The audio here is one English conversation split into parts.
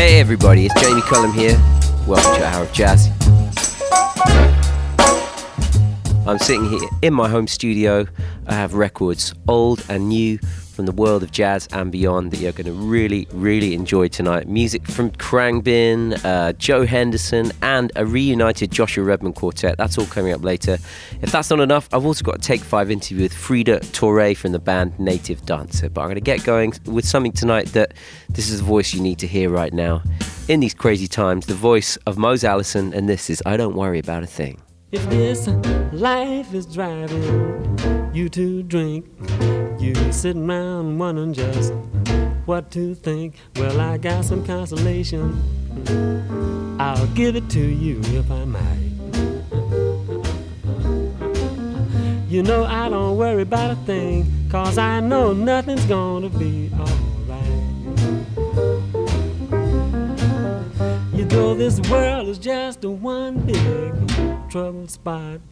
Hey everybody, it's Jamie Cullum here. Welcome to Hour of Jazz. I'm sitting here in my home studio. I have records, old and new, from the world of jazz and beyond that you're going to really, really enjoy tonight. Music from Khruangbin, uh, Joe Henderson, and a reunited Joshua Redman quartet. That's all coming up later. If that's not enough, I've also got a Take 5 interview with Frida Touray from the band Native Dancer. But I'm going to get going with something tonight that this is a voice you need to hear right now. In these crazy times, the voice of Mose Allison, and this is I Don't Worry About a Thing. If this life is driving you to drink, you sitting around wondering just what to think. Well, I got some consolation. I'll give it to you if I might. You know, I don't worry about a thing, cause I know nothing's gonna be alright. You know, this world is just a one big trouble spot.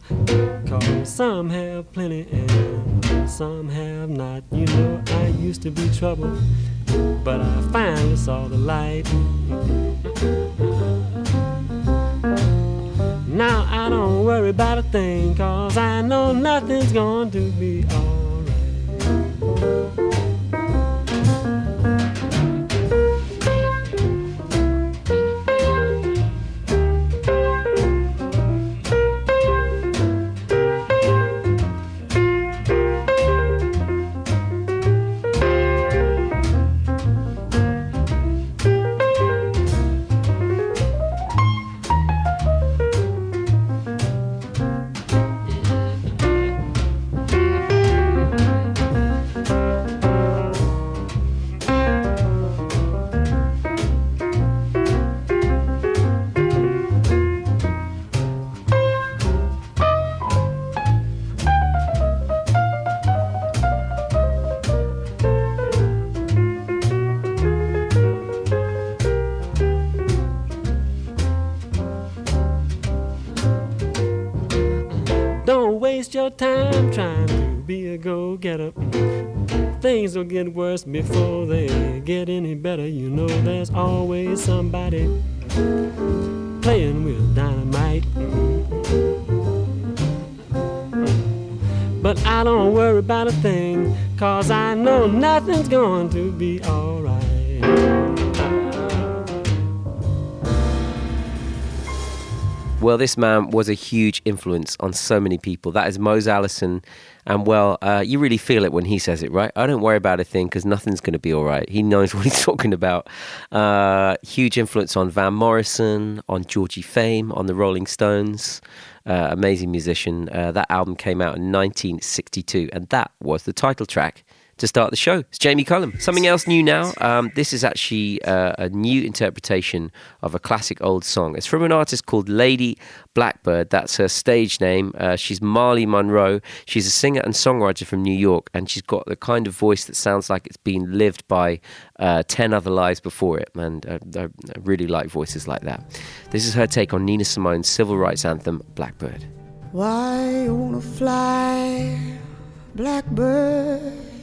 Cause some have plenty and some have not. You know, I used to be trouble, but I finally saw the light. Now I don't worry about a thing, cause I know nothing's going to be alright. Be a go getter. Things will get worse before they get any better. You know, there's always somebody playing with dynamite. But I don't worry about a thing, cause I know nothing's going to be alright. Well, this man was a huge influence on so many people. That is Mose Allison. And well, uh, you really feel it when he says it, right? I don't worry about a thing because nothing's going to be all right. He knows what he's talking about. Uh, huge influence on Van Morrison, on Georgie Fame, on the Rolling Stones. Uh, amazing musician. Uh, that album came out in 1962, and that was the title track to start the show. It's Jamie Cullum. Something else new now. Um, this is actually uh, a new interpretation of a classic old song. It's from an artist called Lady Blackbird. That's her stage name. Uh, she's Marley Monroe. She's a singer and songwriter from New York, and she's got the kind of voice that sounds like it's been lived by uh, 10 other lives before it. And uh, I really like voices like that. This is her take on Nina Simone's civil rights anthem, Blackbird. Why you wanna fly, Blackbird?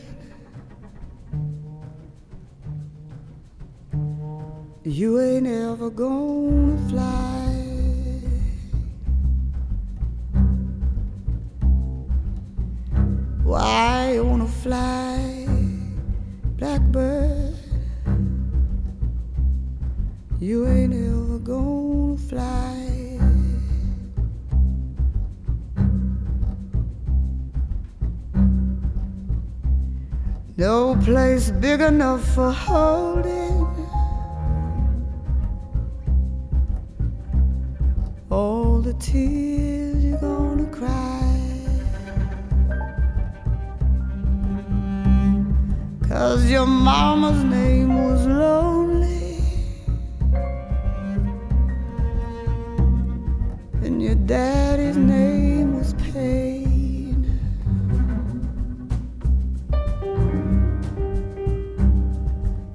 You ain't ever gonna fly. Why you wanna fly, blackbird? You ain't ever gonna fly. No place big enough for holding all the tears you're gonna cry. Cause your mama's name was lonely, and your daddy's name was pain.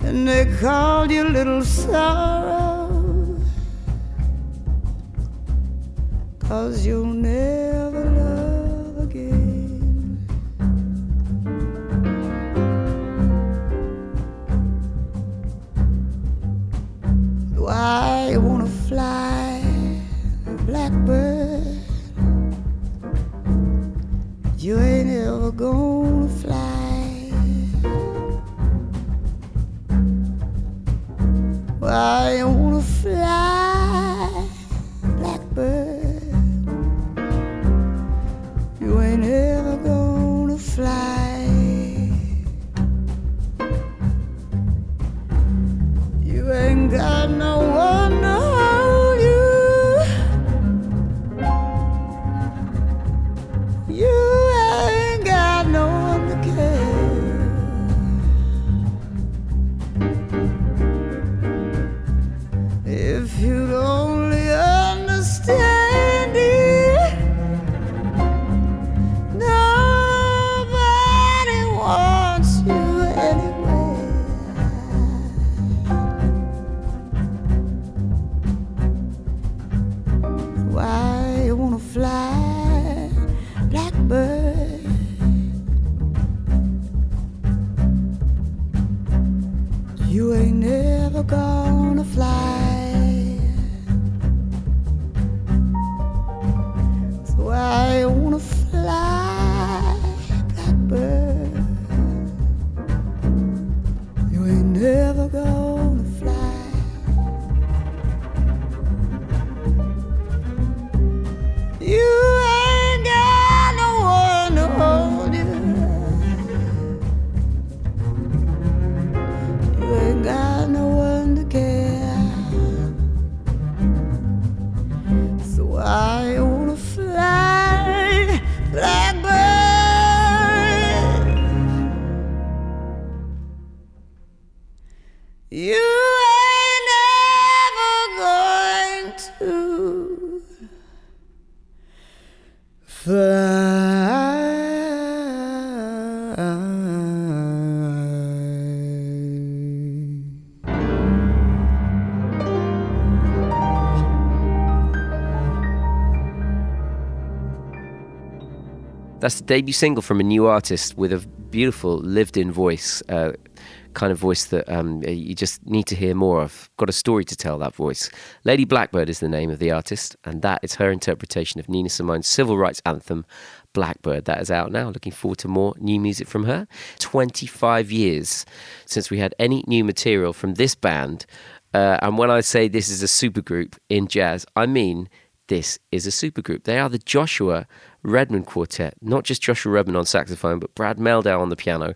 And they called you little sorrow. Cause you'll never love again. Why you wanna fly, a blackbird? You ain't ever gonna fly. Why That's the debut single from a new artist with a beautiful lived in voice, uh, kind of voice that um, you just need to hear more of. Got a story to tell, that voice. Lady Blackbird is the name of the artist, and that is her interpretation of Nina Simone's civil rights anthem, Blackbird. That is out now. Looking forward to more new music from her. 25 years since we had any new material from this band. Uh, and when I say this is a supergroup in jazz, I mean this is a supergroup. They are the Joshua Redman Quartet, not just Joshua Redman on saxophone, but Brad Mehldau on the piano,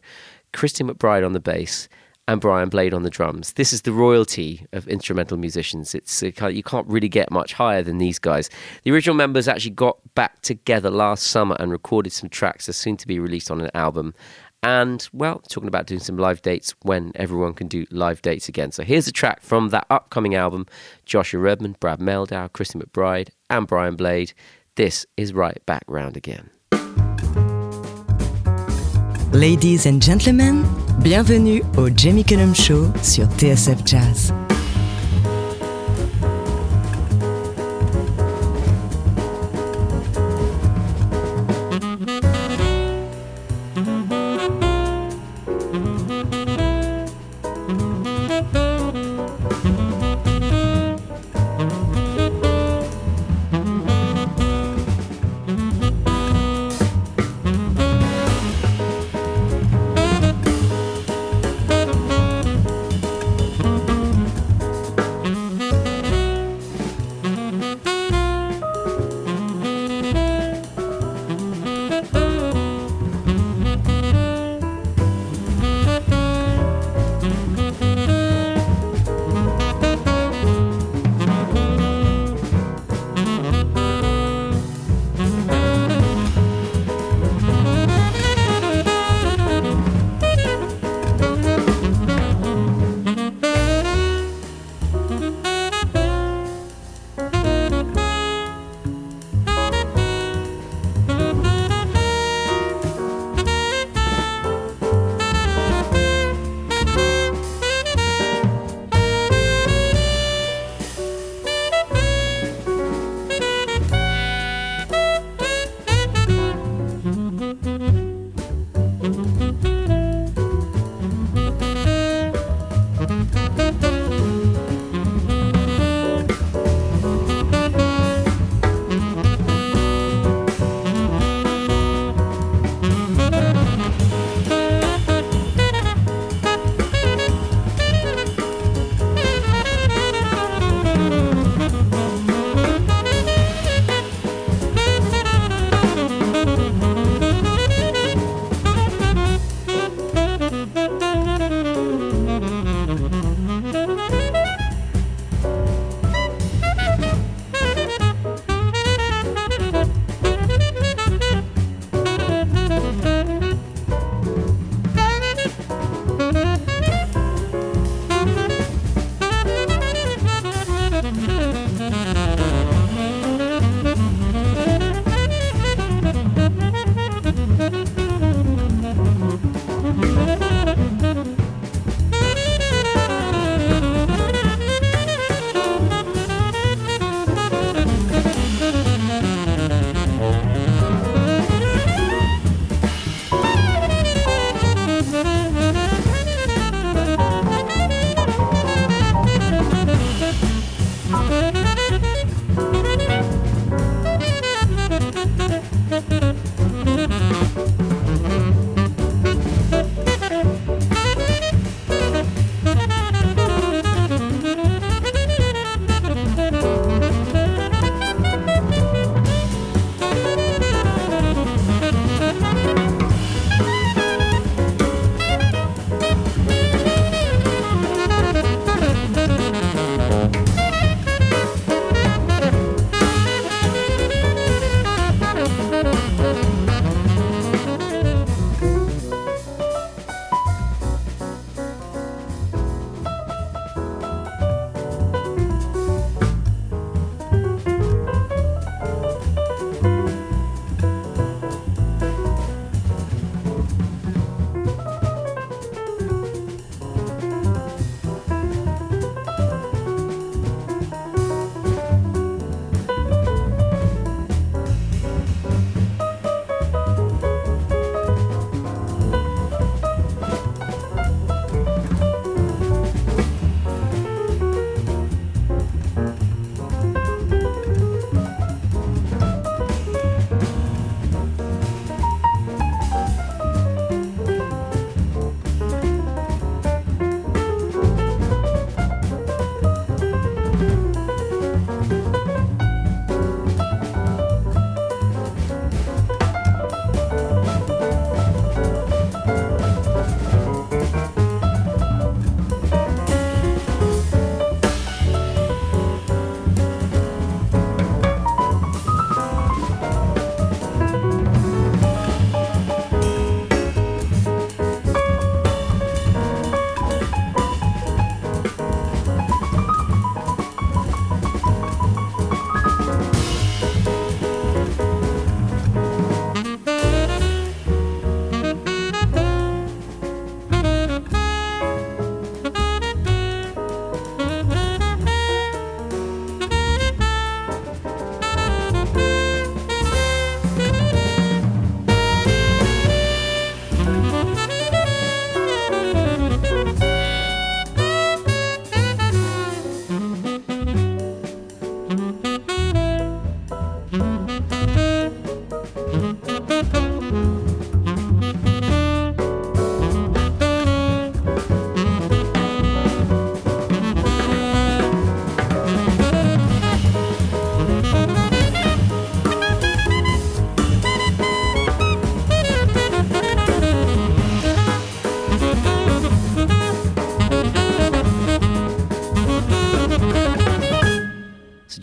Christian McBride on the bass, and Brian Blade on the drums. This is the royalty of instrumental musicians. It's uh, you can't really get much higher than these guys. The original members actually got back together last summer and recorded some tracks that soon to be released on an album. And well, talking about doing some live dates when everyone can do live dates again. So here's a track from that upcoming album: Joshua Redman, Brad Mehldau, Christian McBride, and Brian Blade. This is right back round again. Ladies and gentlemen, bienvenue au Jamie Cullum Show sur TSF Jazz.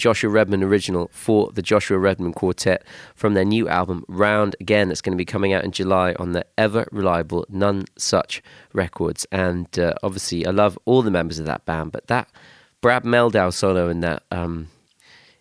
Joshua Redman original for the Joshua Redman Quartet from their new album Round Again. That's going to be coming out in July on the ever reliable None Such Records. And uh, obviously, I love all the members of that band, but that Brad Mehldau solo in that. Um,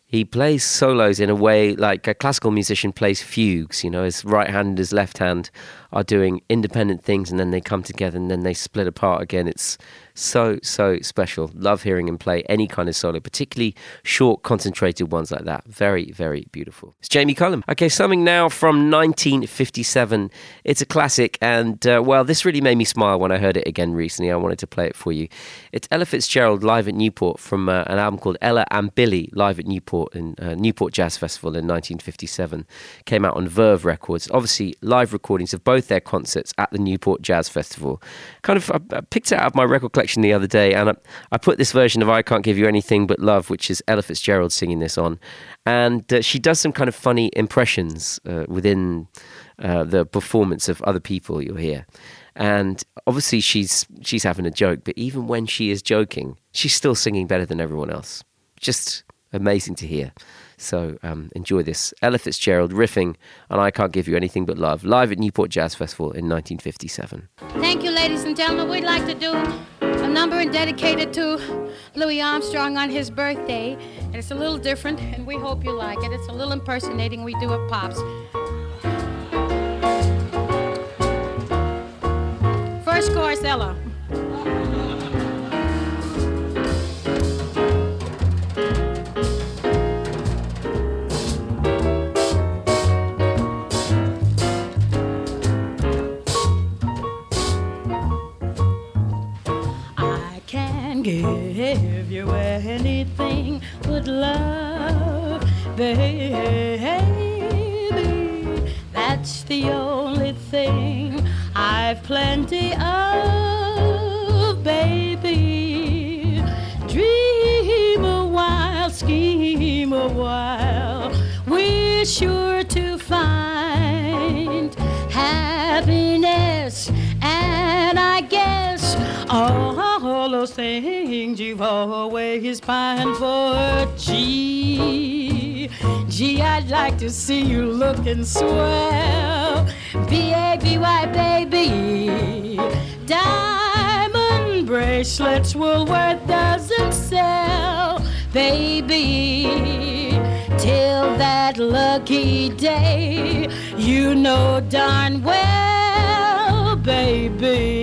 he plays solos in a way like a classical musician plays fugues. You know, his right hand and his left hand are doing independent things and then they come together and then they split apart again. It's so, so special. Love hearing him play any kind of solo, particularly short, concentrated ones like that. Very, very beautiful. It's Jamie Cullum. Okay, something now from 1957. It's a classic, and uh, well, this really made me smile when I heard it again recently. I wanted to play it for you. It's Ella Fitzgerald live at Newport from uh, an album called Ella and Billie live at Newport in uh, Newport Jazz Festival in 1957. Came out on Verve Records. Obviously, live recordings of both their concerts at the Newport Jazz Festival. Kind of, I picked it out of my record collection the other day, and I, I, put this version of "I Can't Give You Anything But Love," which is Ella Fitzgerald singing this on, and uh, she does some kind of funny impressions uh, within uh, the performance of other people you'll hear. And obviously, she's she's having a joke, but even when she is joking, she's still singing better than everyone else. Just amazing to hear. So um, enjoy this. Ella Fitzgerald riffing and I Can't Give You Anything But Love, live at Newport Jazz Festival in 1957. Thank you, ladies and gentlemen. We'd like to do a number and dedicated to Louis Armstrong on his birthday. And it's a little different, and we hope you like it. It's a little impersonating we do of Pops. First chorus, Ella. Give you anything but love, baby. That's the only thing I've plenty of, baby. Dream a while, scheme a while. We're sure to find happiness, and I guess all those things you've always pined for. Gee, gee, I'd like to see you looking swell. B-A-B-Y, baby. Diamond bracelets Woolworth doesn't sell, baby. Till that lucky day, you know darn well, baby.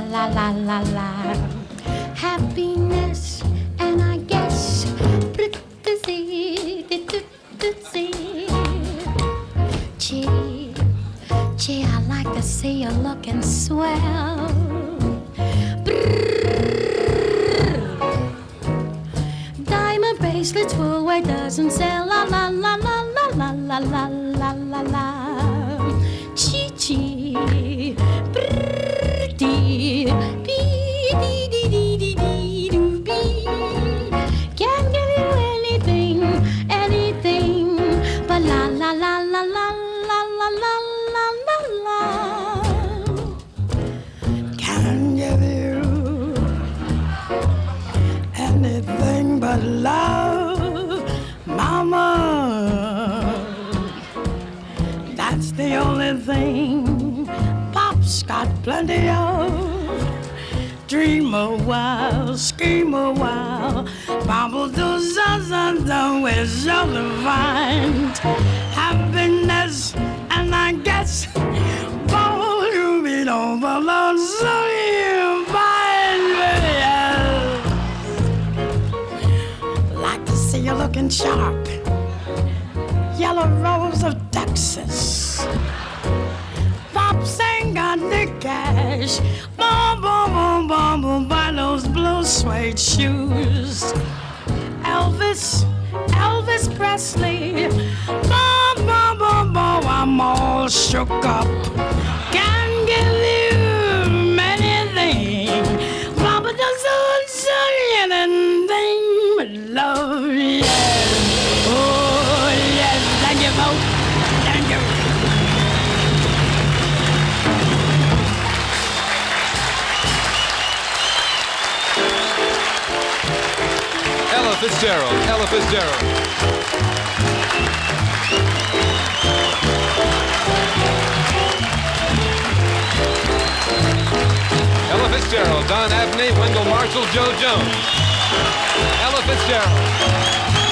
La la la la la. La happiness, and I guess bobble you be over find me. Like to see you looking sharp, yellow rose of Texas. Ain't got the cash. Boom, boom, boom, boom, boom, buy those blue suede shoes. Elvis, Elvis Presley. Boom, I'm all shook up. Can give you many things. Papa doesn't say anything but love, yes. Oh, yes, thank you, folks. Thank you. Ella Fitzgerald. Ella Fitzgerald. Fitzgerald, Don Abney, Wendell Marshall, Jo Jones. Ella Fitzgerald.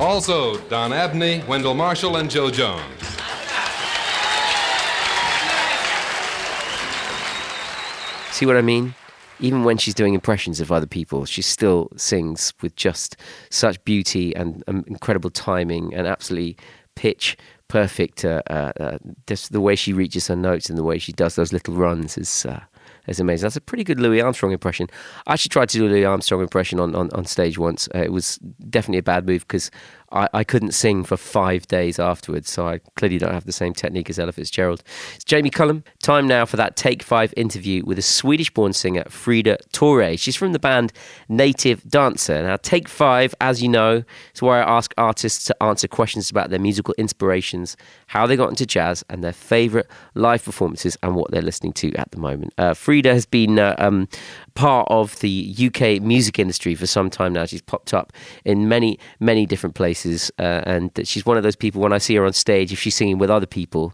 Also, Don Abney, Wendell Marshall, and Jo Jones. See what I mean? Even when she's doing impressions of other people, she still sings with just such beauty and um, incredible timing and absolutely pitch perfect. Uh, uh, uh, just the way she reaches her notes and the way she does those little runs is is amazing. That's a pretty good Louis Armstrong impression. I actually tried to do a Louis Armstrong impression on, on, on stage once. Uh, it was definitely a bad move because I, I couldn't sing for five days afterwards, so I clearly don't have the same technique as Ella Fitzgerald. It's Jamie Cullum. Time now for that Take Five interview with a Swedish born singer, Frida Touray. She's from the band Native Dancer. Now, Take Five, as you know, is where I ask artists to answer questions about their musical inspirations, how they got into jazz, and their favourite live performances and what they're listening to at the moment. Uh, Frida has been uh, um, part of the UK music industry for some time now. She's popped up in many, many different places, uh, and she's one of those people. When I see her on stage, if she's singing with other people,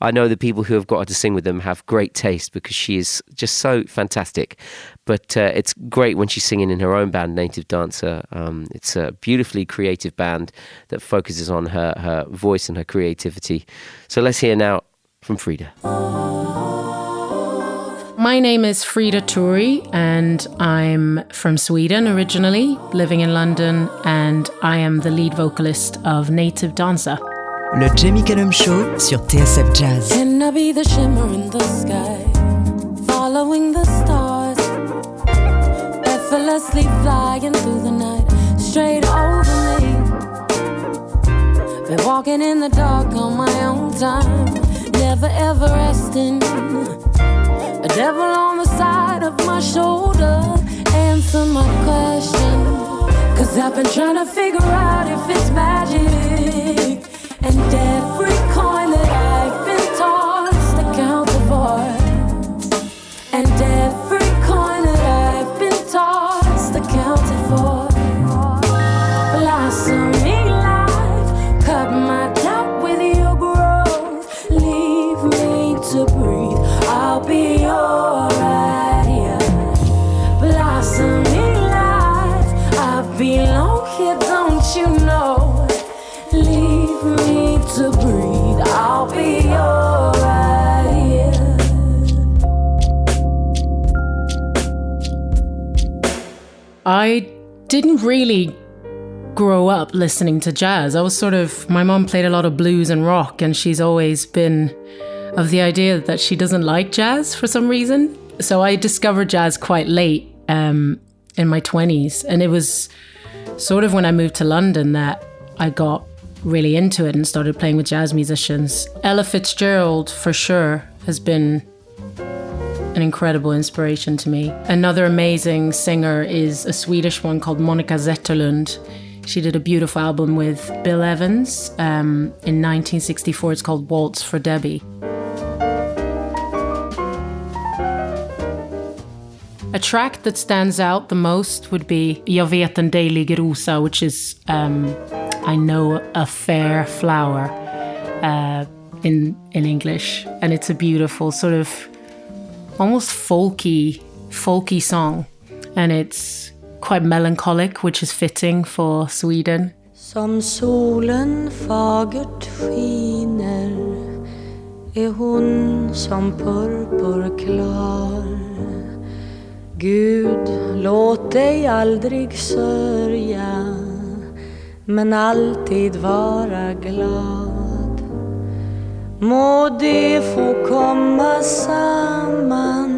I know the people who have got her to sing with them have great taste because she is just so fantastic. But uh, it's great when she's singing in her own band, Native Dancer. Um, it's a beautifully creative band that focuses on her her voice and her creativity. So let's hear now from Frida. My name is Frida Touray, and I'm from Sweden originally, living in London, and I am the lead vocalist of Native Dancer. Le Jamie Cullum Show sur TSF Jazz. Can I be the shimmer in the sky? Following the stars, effortlessly flying through the night, straight over me. Been walking in the dark on my own time, never ever resting. A devil on the side of my shoulder, answer my question. Cause I've been trying to figure out if it's magic. And every didn't really grow up listening to jazz. I was sort of, my mom played a lot of blues and rock, and she's always been of the idea that she doesn't like jazz for some reason. So I discovered jazz quite late um, in my 20s, and it was sort of when I moved to London that I got really into it and started playing with jazz musicians. Ella Fitzgerald, for sure, has been an incredible inspiration to me. Another amazing singer is a Swedish one called Monica Zetterlund. She did a beautiful album with Bill Evans um, in 1964. It's called Waltz for Debby. A track that stands out the most would be Jag vet en dejlig rosa, which is um, I know a fair flower uh, in in English, and it's a beautiful sort of almost folky folky song, and it's quite melancholic, which is fitting for Sweden. Som solen fagert skiner är hon som purpur klar. Gud, låt dig aldrig sörja men alltid vara glad Må det få komma samman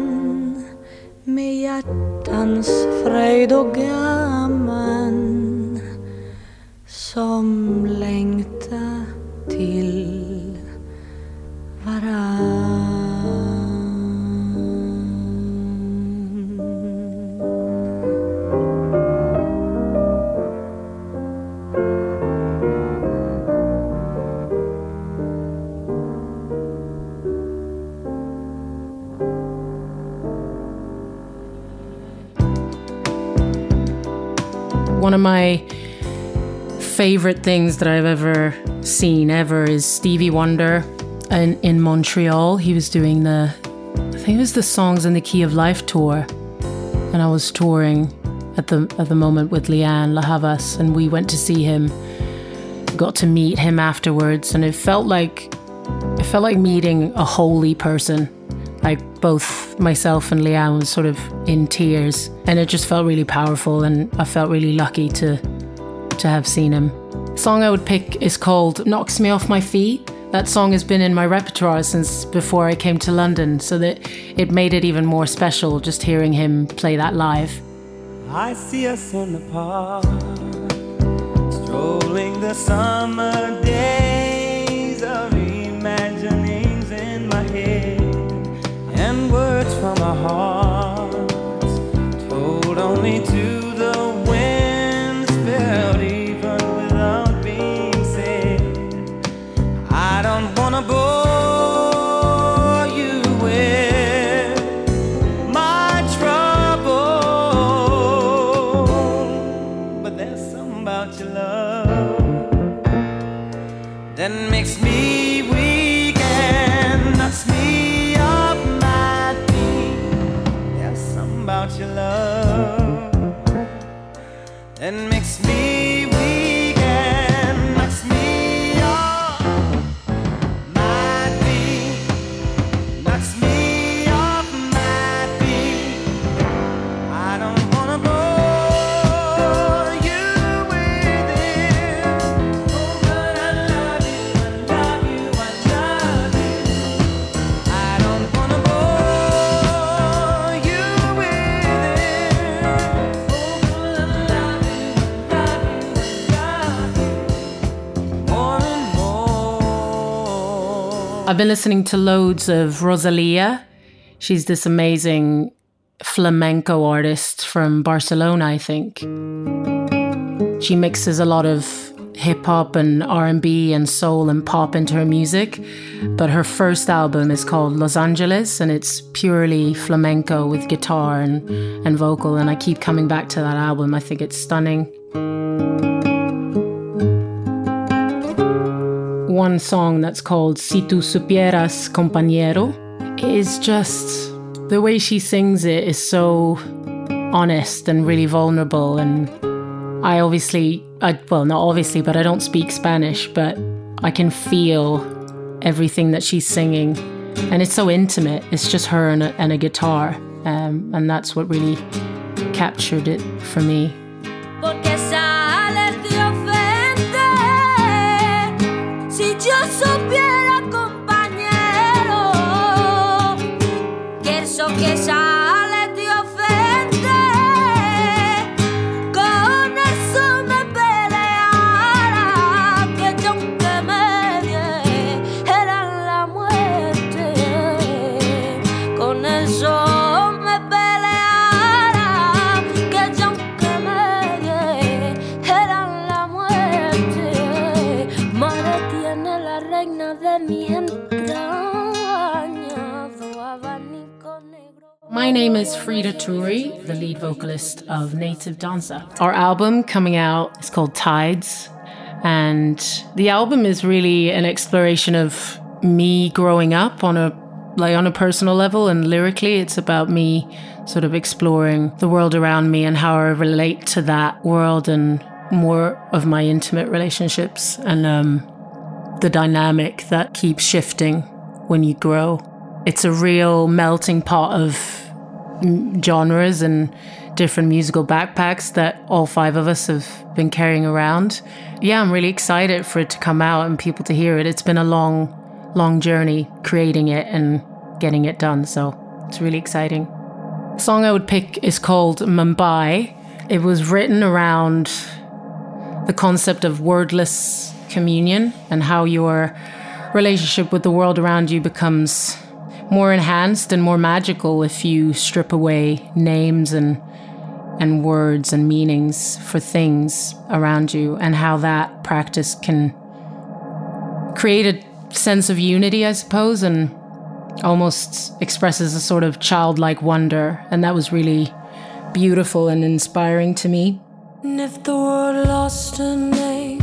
med hjärtans fröjd och gamman som längta till varann. One of my favorite things that I've ever seen ever is Stevie Wonder in, in Montreal. He was doing the, I think it was the Songs in the Key of Life tour. And I was touring at the at the moment with Lianne La Havas, and we went to see him. Got to meet him afterwards, and it felt like it felt like meeting a holy person. Like both myself and Lianne was sort of in tears, and it just felt really powerful. And I felt really lucky to to have seen him. song I would pick is called "Knocks Me Off My Feet." That song has been in my repertoire since before I came to London, so that it made it even more special just hearing him play that live. I see us in the park, strolling the summer days from our hearts told only to I've been listening to loads of Rosalia. She's this amazing flamenco artist from Barcelona, I think. She mixes a lot of hip hop and R&B and soul and pop into her music, but her first album is called Los Angeles and it's purely flamenco with guitar and and vocal and I keep coming back to that album. I think it's stunning. One song that's called Si tu supieras, compañero, is just the way she sings it is so honest and really vulnerable. And I obviously, I, well, not obviously, but I don't speak Spanish, but I can feel everything that she's singing. And it's so intimate. It's just her and a, and a guitar. Um, and that's what really captured it for me. Si yo name is Frida Touray, the lead vocalist of Native Dancer. Our album coming out is called Tides, and the album is really an exploration of me growing up on a like on a personal level and lyrically, it's about me sort of exploring the world around me and how I relate to that world and more of my intimate relationships and um, the dynamic that keeps shifting when you grow. It's a real melting pot of genres and different musical backpacks that all five of us have been carrying around. Yeah, I'm really excited for it to come out and people to hear it. It's been a long, long journey creating it and getting it done, so it's really exciting. The song I would pick is called Mumbai. It was written around the concept of wordless communion and how your relationship with the world around you becomes more enhanced and more magical if you strip away names and and words and meanings for things around you and how that practice can create a sense of unity I suppose and almost expresses a sort of childlike wonder. And that was really beautiful and inspiring to me. And if the world lost a name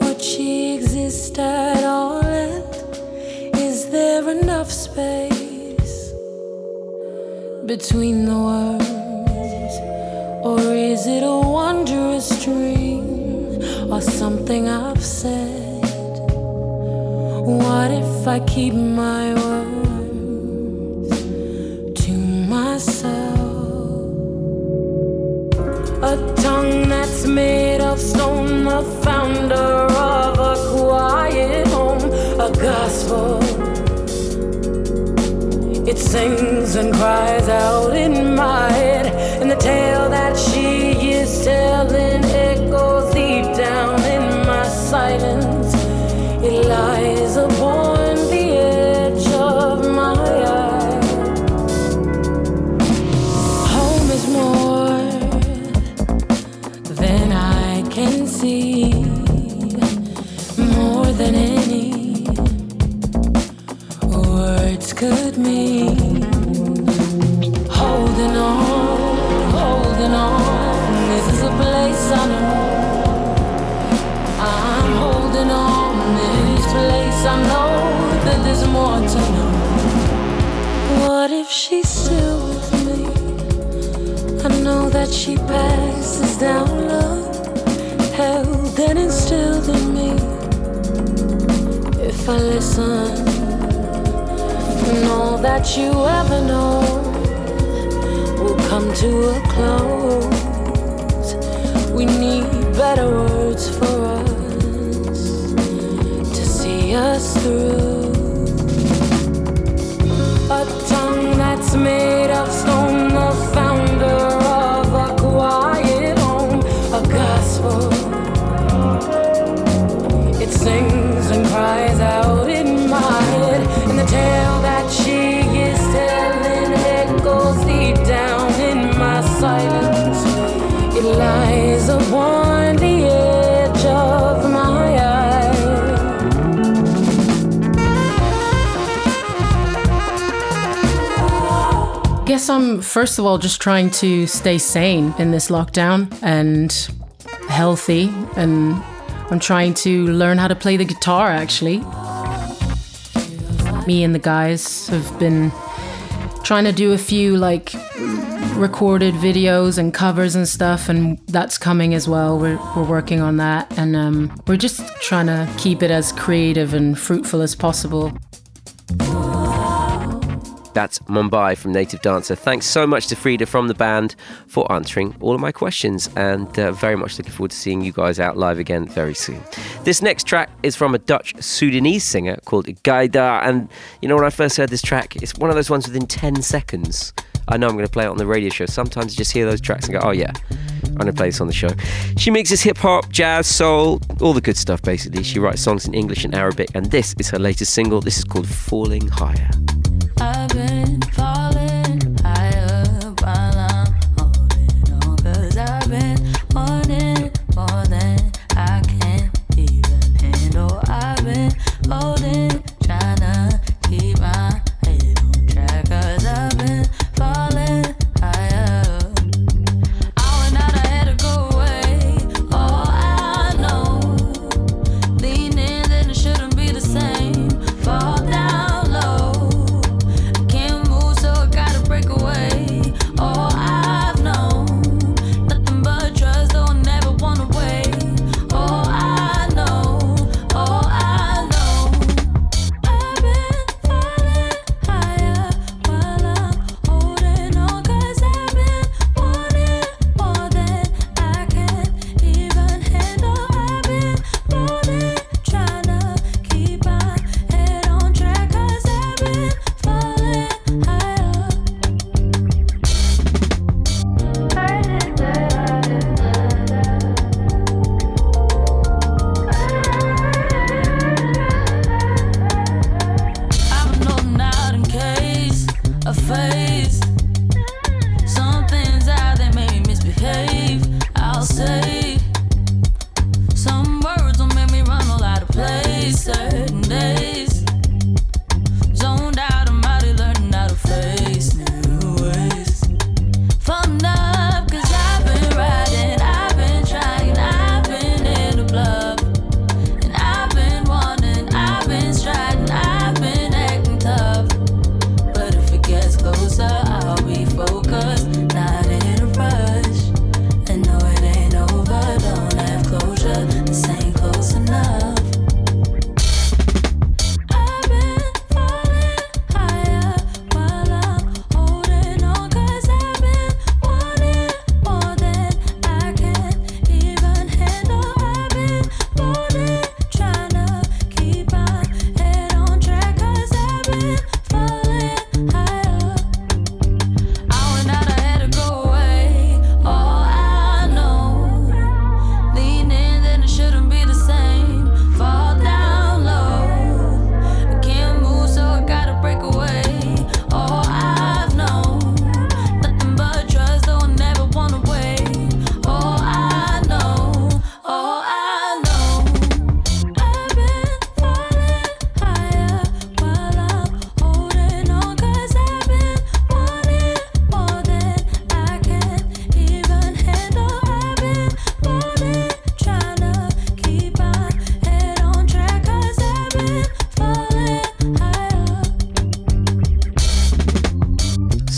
would she exist at all there enough space between the words? Or is it a wondrous dream or something I've said? What if I keep my words to myself? A tongue that's made of stone, the founder of a quiet home, a gospel it sings and cries out in my head, and the tale that she is telling that she passes down love, held and instilled in me. If I listen, and all that you ever know will come to a close. We need better words for us to see us through. A tongue that's made of stone, guess I'm first of all just trying to stay sane in this lockdown and healthy and I'm trying to learn how to play the guitar actually. Me and the guys have been trying to do a few like recorded videos and covers and stuff and that's coming as well we're, we're working on that and um, we're just trying to keep it as creative and fruitful as possible that's Mumbai from Native Dancer. Thanks so much to Frida from the band for answering all of my questions, and uh, very much looking forward to seeing you guys out live again very soon. This next track is from a Dutch Sudanese singer called Gaidaa, and you know when I first heard this track, it's one of those ones within 10 seconds. I know I'm going to play it on the radio show. Sometimes you just hear those tracks and go, oh yeah, I'm going to play this on the show. She mixes hip hop, jazz, soul, all the good stuff basically. She writes songs in English and Arabic, and this is her latest single. This is called Falling Higher. I've been falling.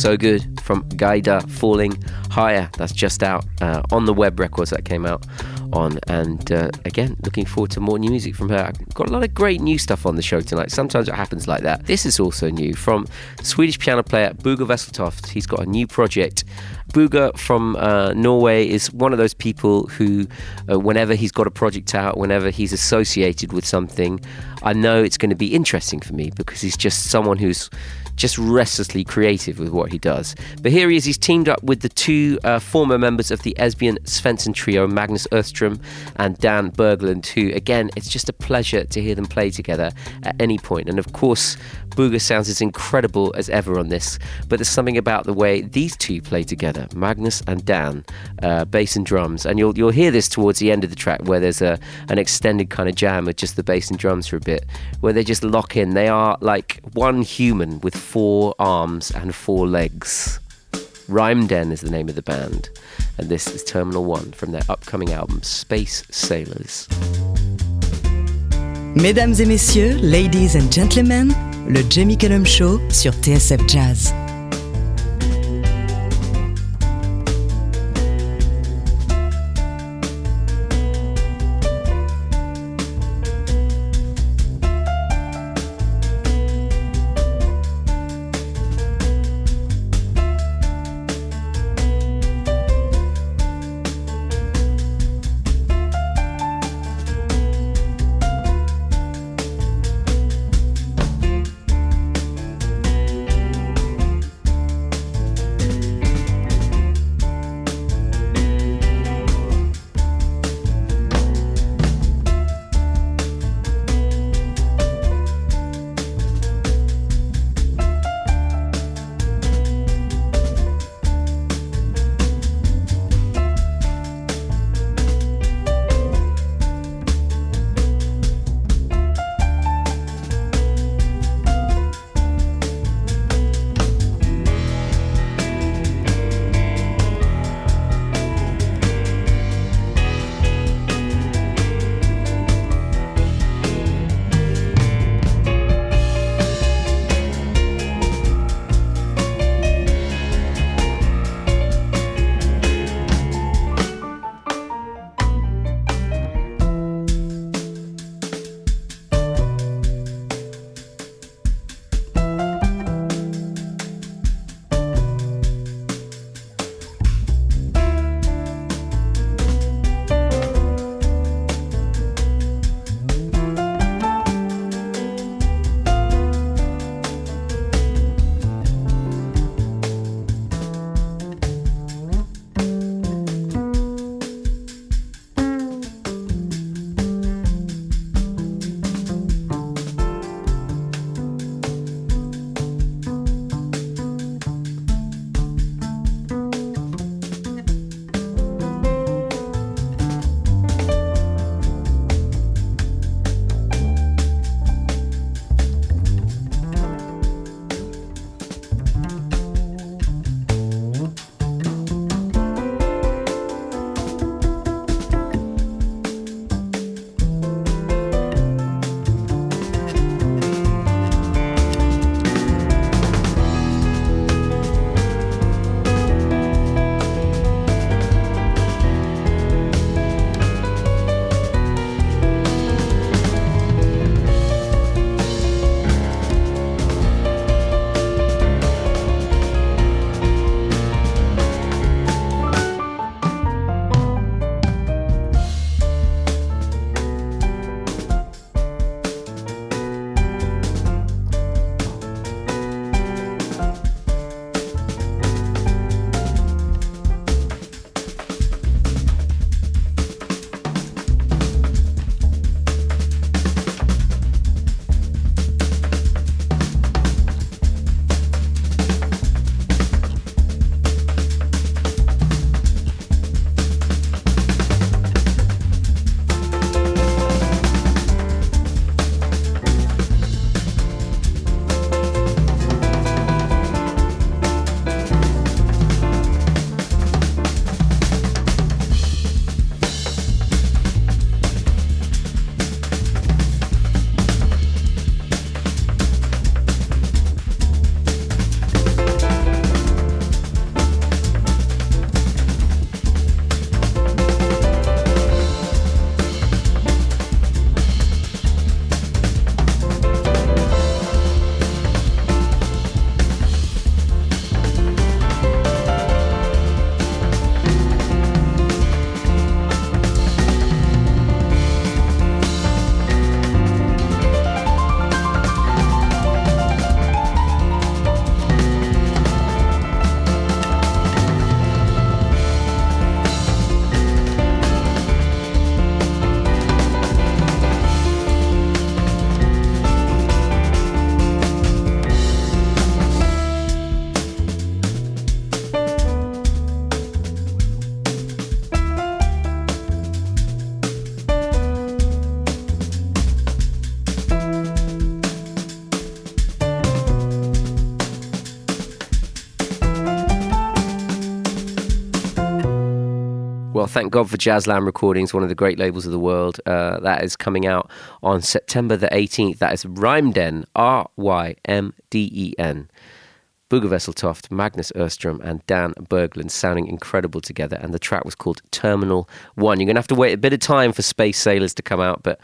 So Good from Gaidaa Falling Higher. That's just out uh, on the web records that came out on. And uh, again, looking forward to more new music from her. I've got a lot of great new stuff on the show tonight. Sometimes it happens like that. This is also new from Swedish piano player Bugge Wesseltoft. He's got a new project. Bugge from uh, Norway is one of those people who, uh, whenever he's got a project out, whenever he's associated with something, I know it's going to be interesting for me because he's just someone who's just restlessly creative with what he does. But here he is, he's teamed up with the two uh, former members of the Esbjørn Svensson trio, Magnus Öström and Dan Berglund, who, again, it's just a pleasure to hear them play together at any point. And of course, Bugge sounds as incredible as ever on this, but there's something about the way these two play together, Magnus and Dan, uh, bass and drums. And you'll, you'll hear this towards the end of the track where there's a, an extended kind of jam with just the bass and drums for a bit, where they just lock in. They are like one human with four arms and four legs. Rymden is the name of the band, and this is Terminal One from their upcoming album Space Sailors. Mesdames et messieurs, ladies and gentlemen, le Jamie Cullum Show sur TSF Jazz. Thank God for Jazzland Recordings, one of the great labels of the world. Uh, that is coming out on September the 18th. That is Rymden, R Y M D E N. Bugge Wesseltoft, Magnus Öström, and Dan Berglund sounding incredible together. And the track was called Terminal One. You're going to have to wait a bit of time for Space Sailors to come out, but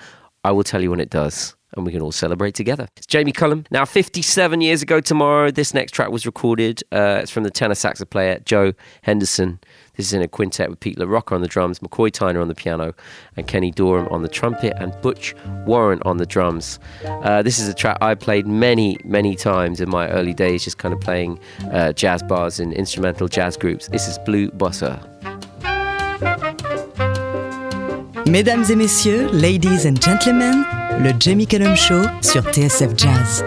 I will tell you when it does. And we can all celebrate together. It's Jamie Cullum. Now, 57 years ago tomorrow, this next track was recorded. Uh, it's from the tenor sax player Joe Henderson. This is in a quintet with Pete La Roca on the drums, McCoy Tyner on the piano, and Kenny Dorham on the trumpet, and Butch Warren on the drums. Uh, this is a track I played many, many times in my early days, just kind of playing uh, jazz bars and instrumental jazz groups. This is Blue Bossa. Mesdames et messieurs, ladies and gentlemen, le Jamie Cullum Show sur TSF Jazz.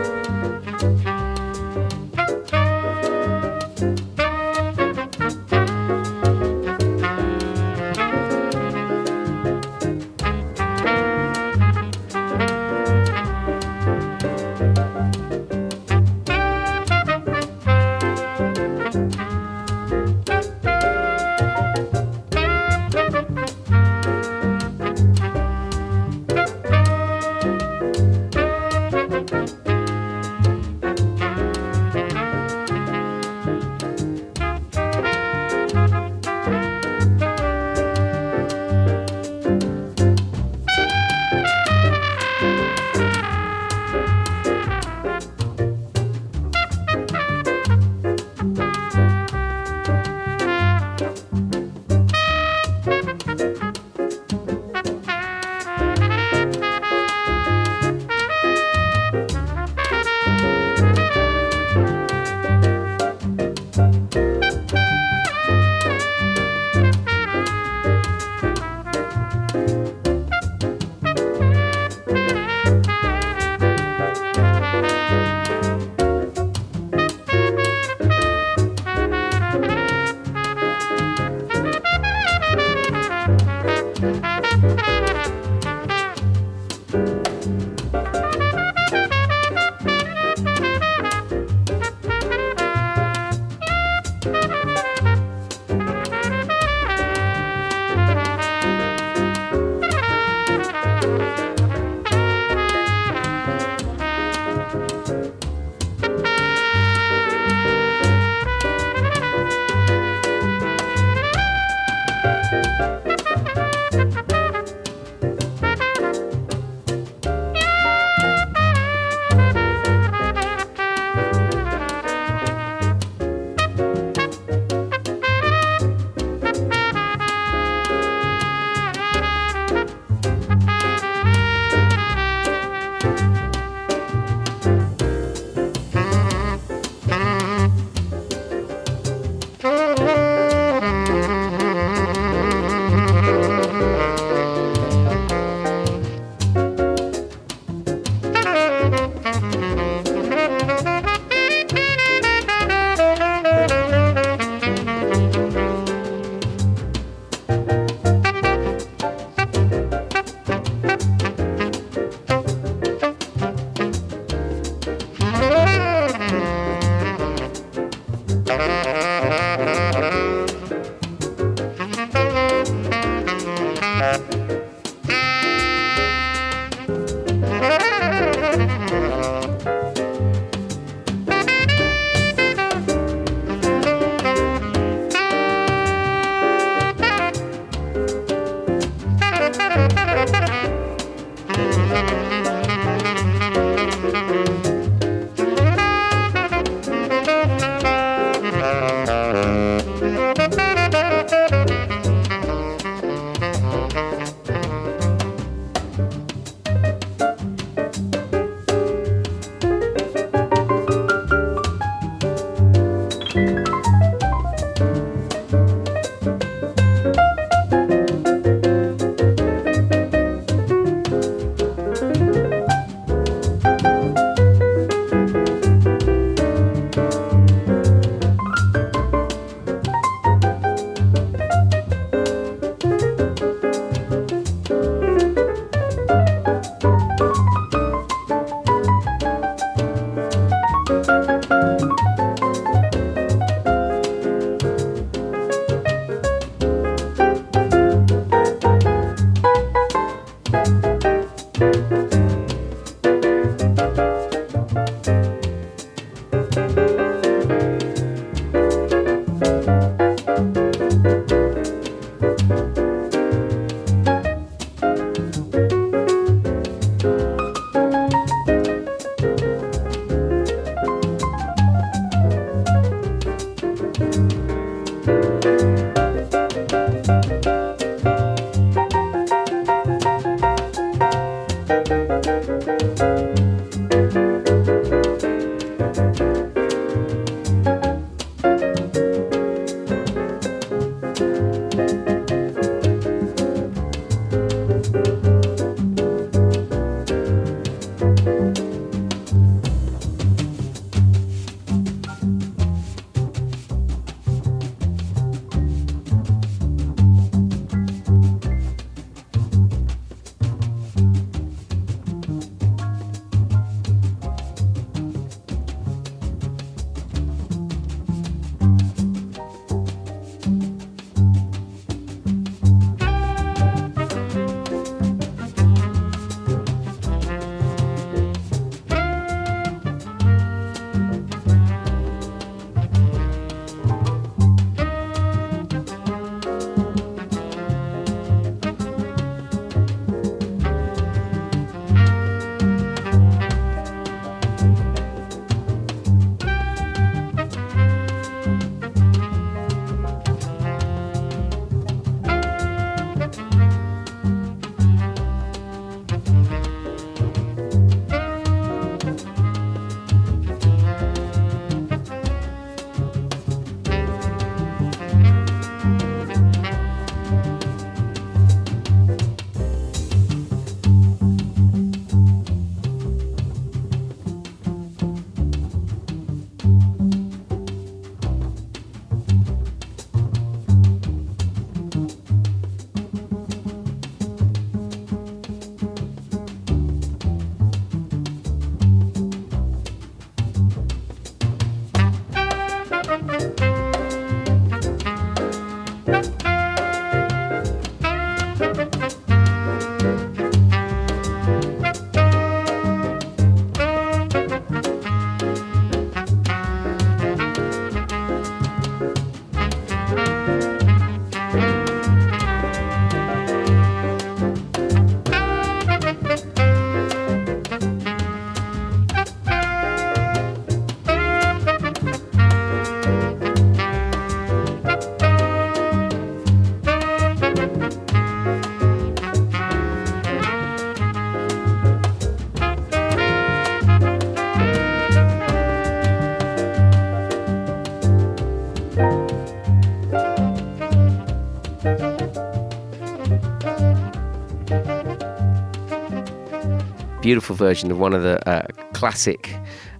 Beautiful version of one of the uh, classic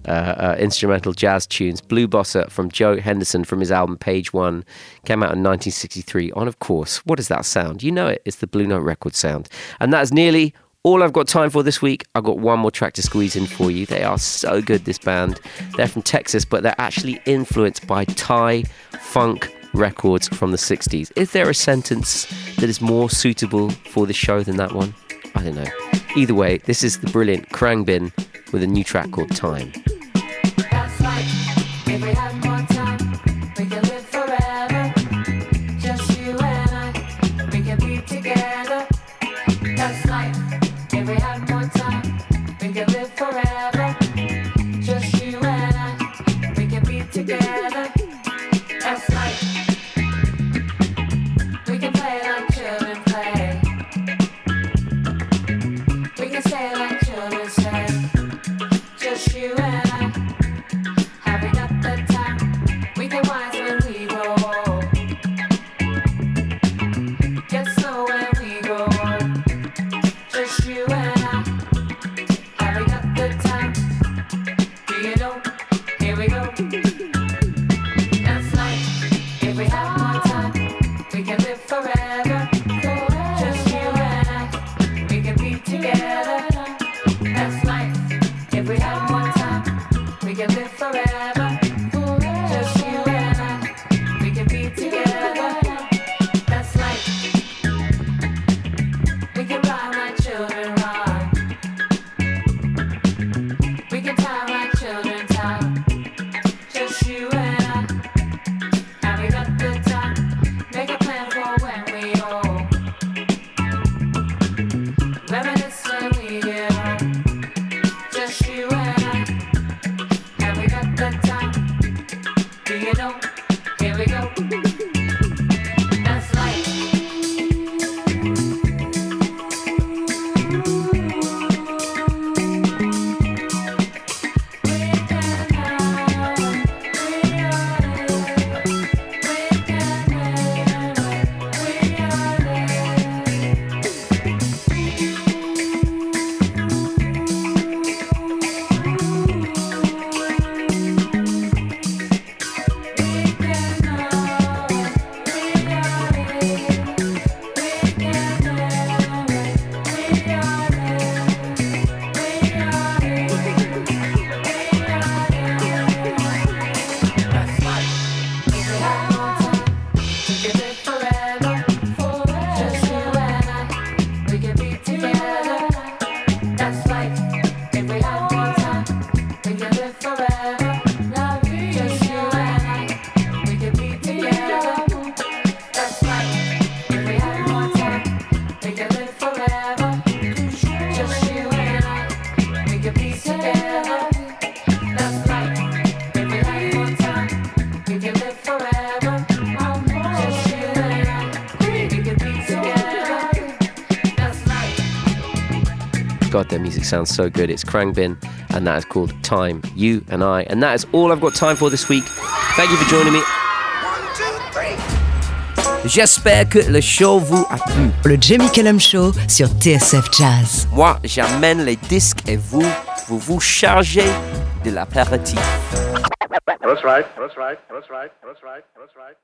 uh, uh, instrumental jazz tunes, Blue Bossa from Joe Henderson from his album Page One, came out in 1963. On, of course, what is that sound? You know it, it's the Blue Note record sound. And that is nearly all I've got time for this week. I've got one more track to squeeze in for you. They are so good, this band. They're from Texas, but they're actually influenced by Thai funk records from the 60s. Is there a sentence that is more suitable for the show than that one? I don't know. Either way, this is the brilliant Khruangbin with a new track called Time. Music sounds so good. It's Khruangbin, and that is called Time, You and I. And that is all I've got time for this week. Thank you for joining me. J'espère que le show vous a plu. Le Jamie Cullum Show sur TSF Jazz. Moi, j'amène les disques et vous, vous vous chargez de l'apéritif. That's right, that's right, that's right, that's right, that's right.